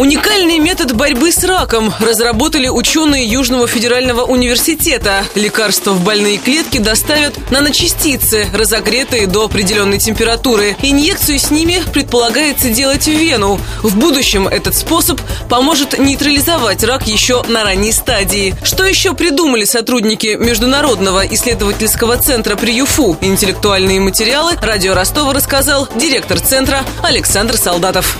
Уникальный метод борьбы с раком разработали ученые Южного федерального университета. Лекарства в больные клетки доставят наночастицы, разогретые до определенной температуры. Инъекцию с ними предполагается делать в вену. В будущем этот способ поможет нейтрализовать рак еще на ранней стадии. Что еще придумали сотрудники Международного исследовательского центра при ЮФУ? Интеллектуальные материалы радио Ростова рассказал директор центра Александр Солдатов.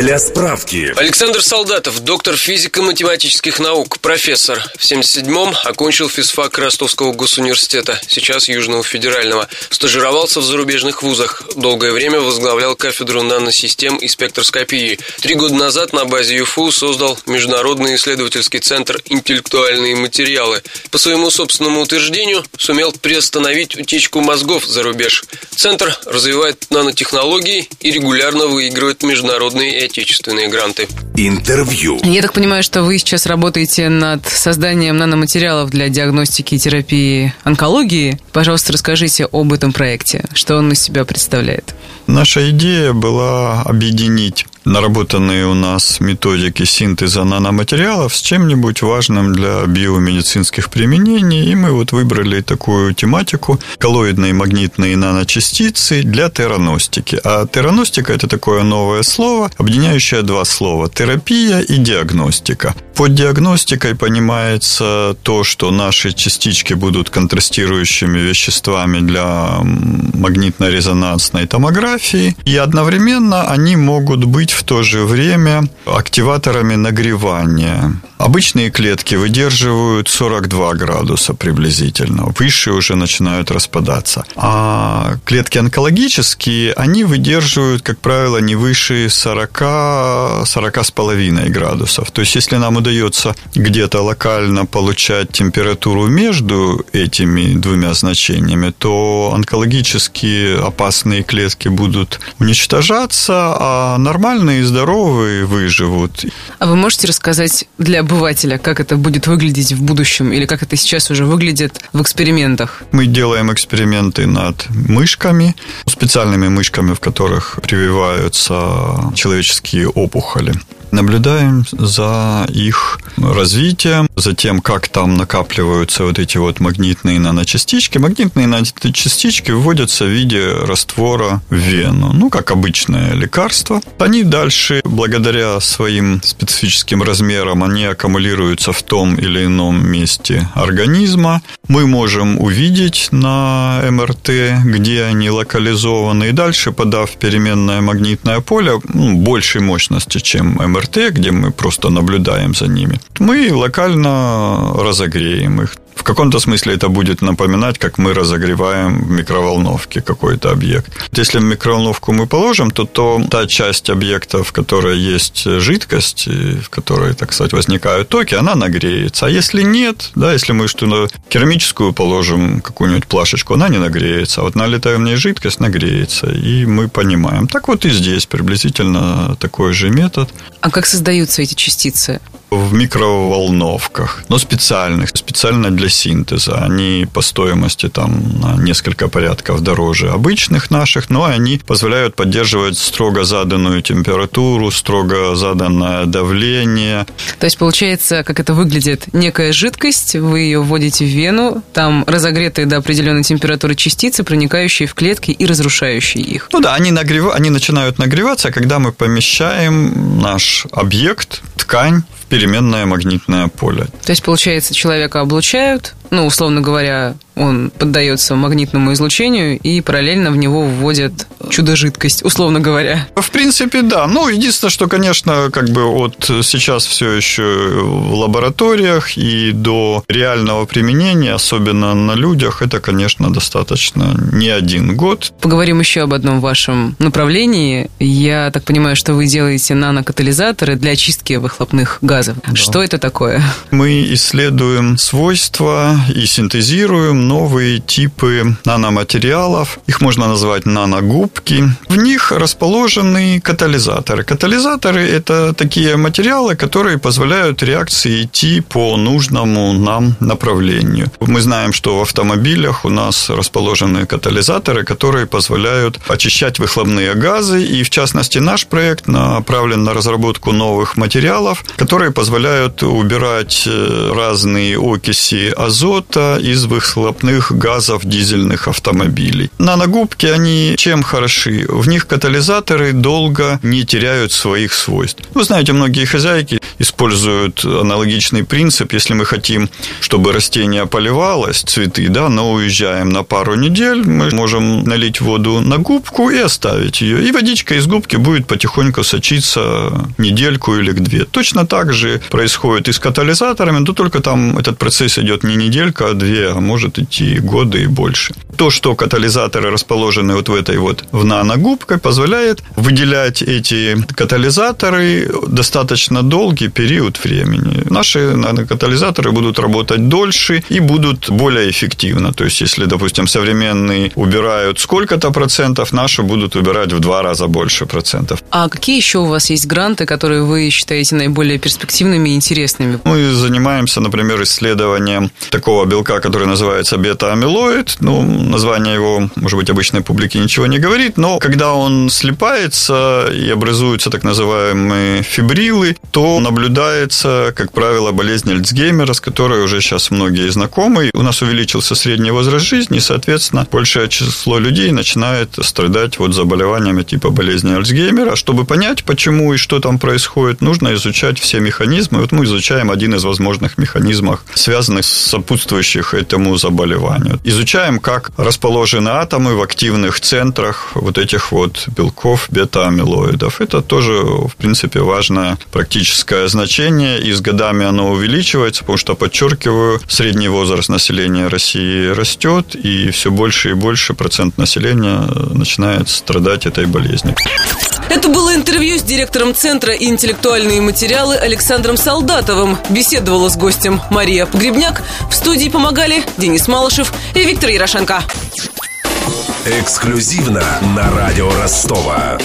Для справки. Александр Солдатов, доктор физико-математических наук, профессор. В 77-м окончил физфак Ростовского госуниверситета, сейчас Южного федерального. Стажировался в зарубежных вузах. Долгое время возглавлял кафедру наносистем и спектроскопии. Три года назад на базе ЮФУ создал Международный исследовательский центр «Интеллектуальные материалы». По своему собственному утверждению, сумел приостановить утечку мозгов за рубеж. Центр развивает нанотехнологии и регулярно выигрывает международные отечественные гранты. Интервью. Я так понимаю, что вы сейчас работаете над созданием наноматериалов для диагностики и терапии онкологии. Пожалуйста, расскажите об этом проекте. Что он из себя представляет? Наша идея была объединить наработанные у нас методики синтеза наноматериалов с чем-нибудь важным для биомедицинских применений. И мы вот выбрали такую тематику – коллоидные магнитные наночастицы для тераностики. А тераностика – это такое новое слово, объединяющее два слова – терапия и диагностика. Под диагностикой понимается то, что наши частички будут контрастирующими веществами для магнитно-резонансной томографии, и одновременно они могут быть в то же время активаторами нагревания. Обычные клетки выдерживают 42 градуса приблизительно, выше уже начинают распадаться. А клетки онкологические, они выдерживают, как правило, не выше 40, 40 с половиной градусов. То есть, если нам удается где-то локально получать температуру между этими двумя значениями, то онкологические опасные клетки будут уничтожаться, а нормальные и здоровые выживут. А вы можете рассказать для обывателя, как это будет выглядеть в будущем или как это сейчас уже выглядит в экспериментах? Мы делаем эксперименты над мышками, специальными мышками, в которых прививаются человеческие опухоли наблюдаем за их развитием, за тем, как там накапливаются вот эти вот магнитные наночастички. Магнитные наночастички вводятся в виде раствора в вену, ну, как обычное лекарство. Они дальше, благодаря своим специфическим размерам, они аккумулируются в том или ином месте организма. Мы можем увидеть на МРТ, где они локализованы, и дальше, подав переменное магнитное поле ну, большей мощности, чем МРТ, где мы просто наблюдаем за ними, мы локально разогреем их. В каком-то смысле это будет напоминать, как мы разогреваем в микроволновке какой-то объект. Если в микроволновку мы положим, то, то та часть объекта, в которой есть жидкость, в которой, так сказать, возникают токи, она нагреется. А если нет, да, если мы что-то керамическую положим, какую-нибудь плашечку, она не нагреется. А вот налитая в ней жидкость нагреется, и мы понимаем. Так вот и здесь приблизительно такой же метод. А как создаются эти частицы? В микроволновках, но специальных, специально для синтеза. Они по стоимости там на несколько порядков дороже обычных наших, но они позволяют поддерживать строго заданную температуру, строго заданное давление. То есть получается, как это выглядит, некая жидкость, вы ее вводите в вену, там разогретые до определенной температуры частицы, проникающие в клетки и разрушающие их. Ну да, они, нагрев... они начинают нагреваться, когда мы помещаем наш объект, ткань, переменное магнитное поле. То есть, получается, человека облучают, ну, условно говоря, он поддается магнитному излучению и параллельно в него вводят чудо-жидкость, условно говоря. В принципе, да. Ну, единственное, что, конечно, как бы вот сейчас все еще в лабораториях и до реального применения, особенно на людях, это, конечно, достаточно не один год. Поговорим еще об одном вашем направлении. Я так понимаю, что вы делаете нанокатализаторы для очистки выхлопных газов. Да. Что это такое? Мы исследуем свойства и синтезируем новые типы наноматериалов. Их можно назвать наногубки. В них расположены катализаторы. Катализаторы – это такие материалы, которые позволяют реакции идти по нужному нам направлению. Мы знаем, что в автомобилях у нас расположены катализаторы, которые позволяют очищать выхлопные газы. И, в частности, наш проект направлен на разработку новых материалов, которые позволяют убирать э, разные окиси азота из выхлопных газов дизельных автомобилей. Наногубки, они чем хороши? В них катализаторы долго не теряют своих свойств. Вы знаете, многие хозяйки используют аналогичный принцип. Если мы хотим, чтобы растение поливалось, цветы, да, но уезжаем на пару недель, мы можем налить воду на губку и оставить ее. И водичка из губки будет потихоньку сочиться недельку или две. Точно так же происходит и с катализаторами, но только там этот процесс идет не неделька, а две, а может идти годы и больше. То, что катализаторы расположены вот в этой вот в наногубке, позволяет выделять эти катализаторы достаточно долгий период времени. Наши катализаторы будут работать дольше и будут более эффективно. То есть, если, допустим, современные убирают сколько-то процентов, наши будут убирать в два раза больше процентов. А какие еще у вас есть гранты, которые вы считаете наиболее перспективными и интересными? Мы занимаемся, например, исследованием такого белка, который называется бета-амилоид. Ну, название его, может быть, обычной публике ничего не говорит, но когда он слипается и образуются так называемые фибрилы, то наблюдается, как правило, болезнь Альцгеймера, с которой уже сейчас многие знакомы. У нас увеличился средний возраст жизни, и, соответственно, большее число людей начинает страдать вот заболеваниями типа болезни Альцгеймера. Чтобы понять, почему и что там происходит, нужно изучать все механизмы. Вот мы изучаем один из возможных механизмов, связанных с сопутствующих этому заболеванию. Изучаем, как расположены атомы в активных центрах вот этих вот белков бета-амилоидов. Это тоже, в принципе, важное практическое значение, и с годами оно увеличивается, потому что, подчеркиваю, средний возраст населения России растет, и все больше и больше процент населения начинает страдать этой болезнью. Это было интервью с директором Центра интеллектуальные материалы Александром Солдатовым. Беседовала с гостем Мария Погребняк. В студии помогали Денис Малышев и Виктор Ярошенко. Эксклюзивно на радио Ростова.